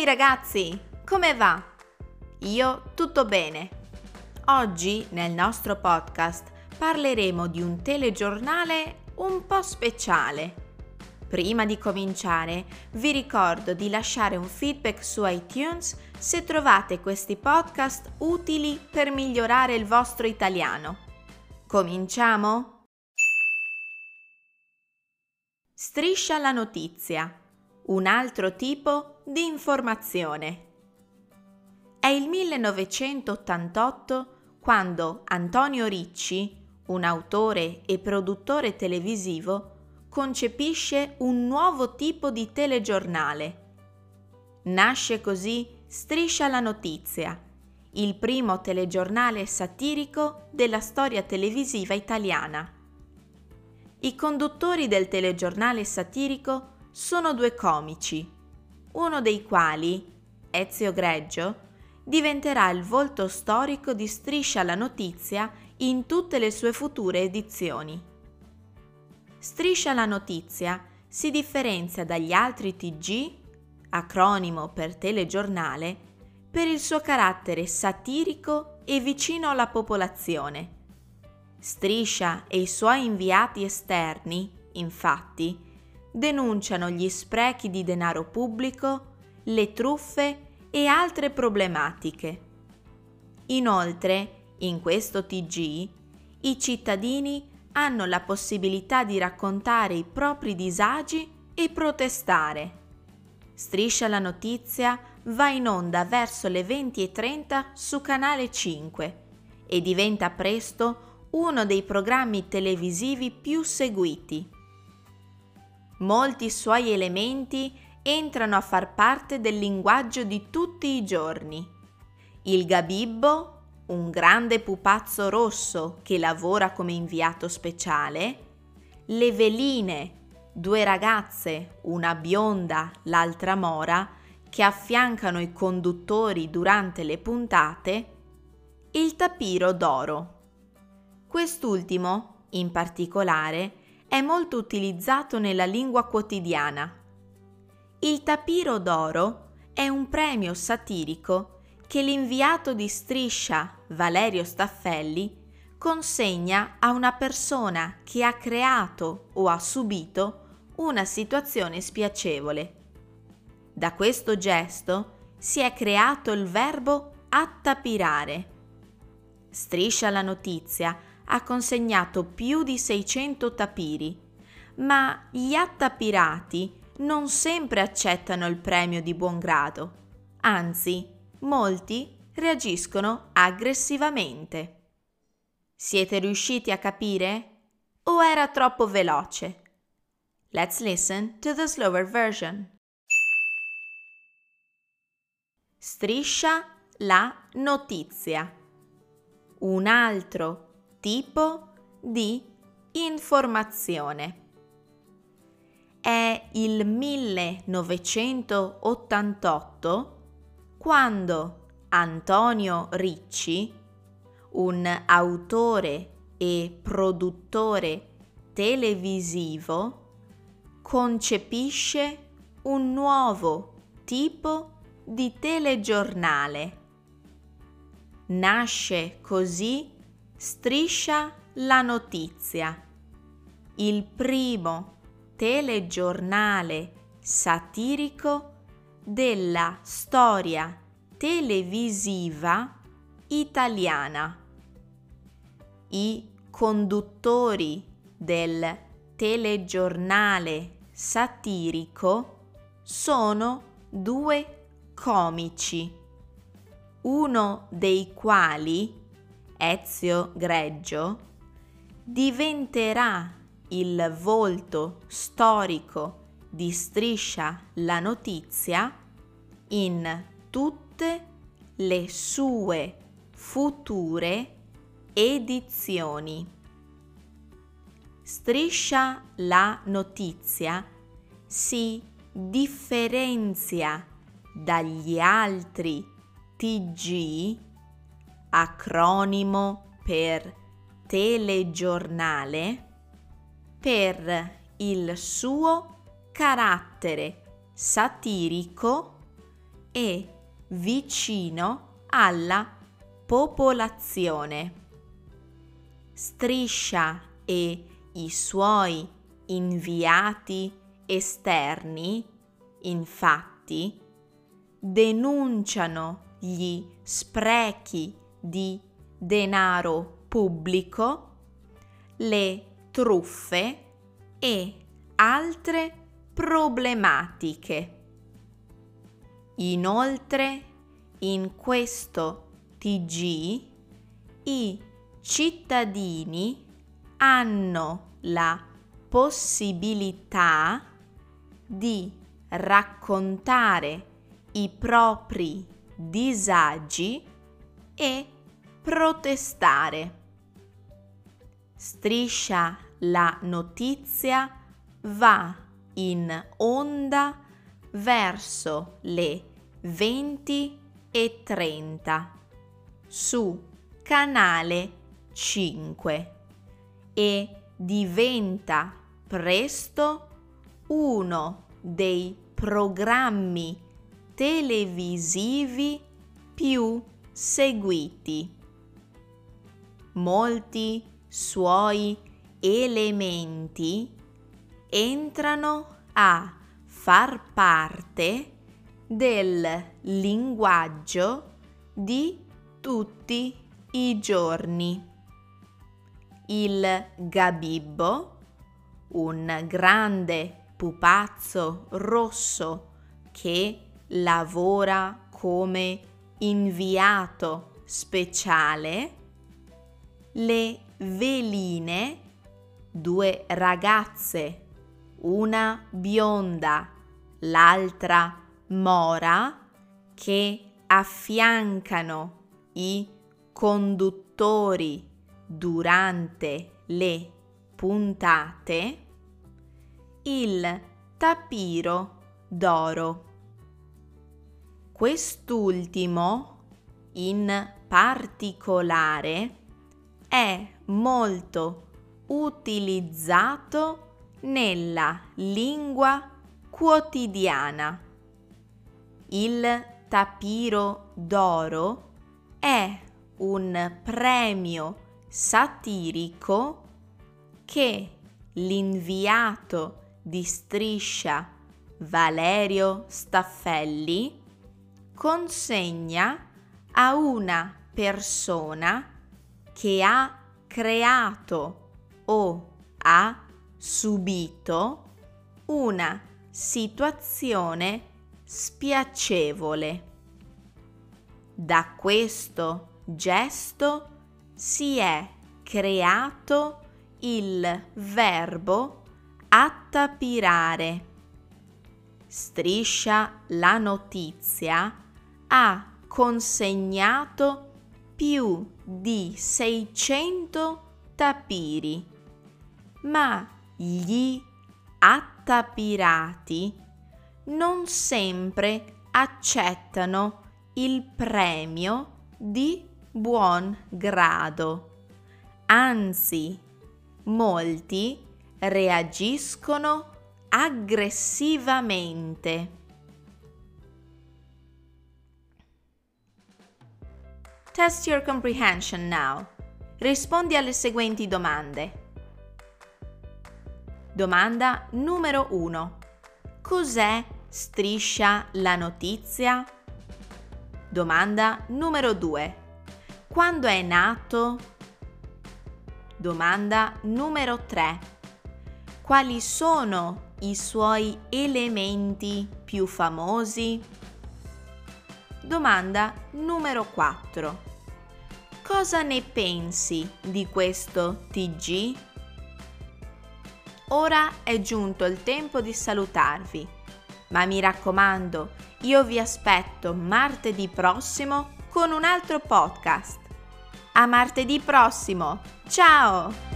Ehi ragazzi, come va? Io tutto bene. Oggi nel nostro podcast parleremo di un telegiornale un po' speciale. Prima di cominciare vi ricordo di lasciare un feedback su iTunes se trovate questi podcast utili per migliorare il vostro italiano. Cominciamo? Striscia la notizia. Un altro tipo di informazione. È il 1988 quando Antonio Ricci, un autore e produttore televisivo, concepisce un nuovo tipo di telegiornale. Nasce così Striscia la notizia, il primo telegiornale satirico della storia televisiva italiana. I conduttori del telegiornale satirico sono due comici, uno dei quali, Ezio Greggio, diventerà il volto storico di Striscia la notizia in tutte le sue future edizioni. Striscia la notizia si differenzia dagli altri TG, acronimo per telegiornale, per il suo carattere satirico e vicino alla popolazione. Striscia e i suoi inviati esterni, infatti, denunciano gli sprechi di denaro pubblico, le truffe e altre problematiche. Inoltre, in questo TG, i cittadini hanno la possibilità di raccontare i propri disagi e protestare. Striscia la notizia va in onda verso le 20.30 su Canale 5 e diventa presto uno dei programmi televisivi più seguiti. Molti suoi elementi entrano a far parte del linguaggio di tutti i giorni. Il gabibbo un grande pupazzo rosso che lavora come inviato speciale, le veline, due ragazze, una bionda, l'altra mora, che affiancano i conduttori durante le puntate, il tapiro d'oro. Quest'ultimo, in particolare, è molto utilizzato nella lingua quotidiana. Il tapiro d'oro è un premio satirico che l'inviato di striscia Valerio Staffelli consegna a una persona che ha creato o ha subito una situazione spiacevole. Da questo gesto si è creato il verbo attapirare. Striscia la notizia ha consegnato più di 600 tapiri, ma gli attapirati non sempre accettano il premio di buon grado, anzi molti reagiscono aggressivamente. Siete riusciti a capire? O era troppo veloce? Let's listen to the slower version. Striscia la notizia. Un altro tipo di informazione. È il 1988 quando Antonio Ricci, un autore e produttore televisivo, concepisce un nuovo tipo di telegiornale. Nasce così Striscia la notizia, il primo telegiornale satirico della storia televisiva italiana. I conduttori del telegiornale satirico sono due comici, uno dei quali, Ezio Greggio, diventerà il volto storico di Striscia la notizia in tutte le sue future edizioni. Striscia la notizia si differenzia dagli altri TG, acronimo per telegiornale, per il suo carattere satirico e vicino alla popolazione. Striscia e i suoi inviati esterni, infatti, denunciano gli sprechi di denaro pubblico, le truffe e altre problematiche. Inoltre, in questo TG i cittadini hanno la possibilità di raccontare i propri disagi e protestare. Striscia la notizia va in onda verso le 20 e 30 su canale 5 e diventa presto uno dei programmi televisivi più seguiti. Molti suoi elementi entrano a far parte del linguaggio di tutti i giorni. Il gabibbo, un grande pupazzo rosso che lavora come inviato speciale, le veline, due ragazze, una bionda, l'altra mora, che affiancano i conduttori durante le puntate, il tapiro d'oro. Quest'ultimo, in particolare, è molto utilizzato nella lingua quotidiana. Il tapiro d'oro è un premio satirico che l'inviato di striscia Valerio Staffelli consegna a una persona che ha creato o ha subito una situazione spiacevole. Da questo gesto si è creato il verbo attapirare. Striscia la notizia ha consegnato più di 600 tapiri, ma gli attapirati non sempre accettano il premio di buon grado. Anzi, molti reagiscono aggressivamente. Test your comprehension now. Rispondi alle seguenti domande. Domanda numero 1. Cos'è striscia la notizia? Domanda numero 2. Quando è nato? Domanda numero 3. Quali sono i suoi elementi più famosi? Domanda numero 4. Cosa ne pensi di questo TG? Ora è giunto il tempo di salutarvi, ma mi raccomando, io vi aspetto martedì prossimo con un altro podcast. A martedì prossimo! Ciao!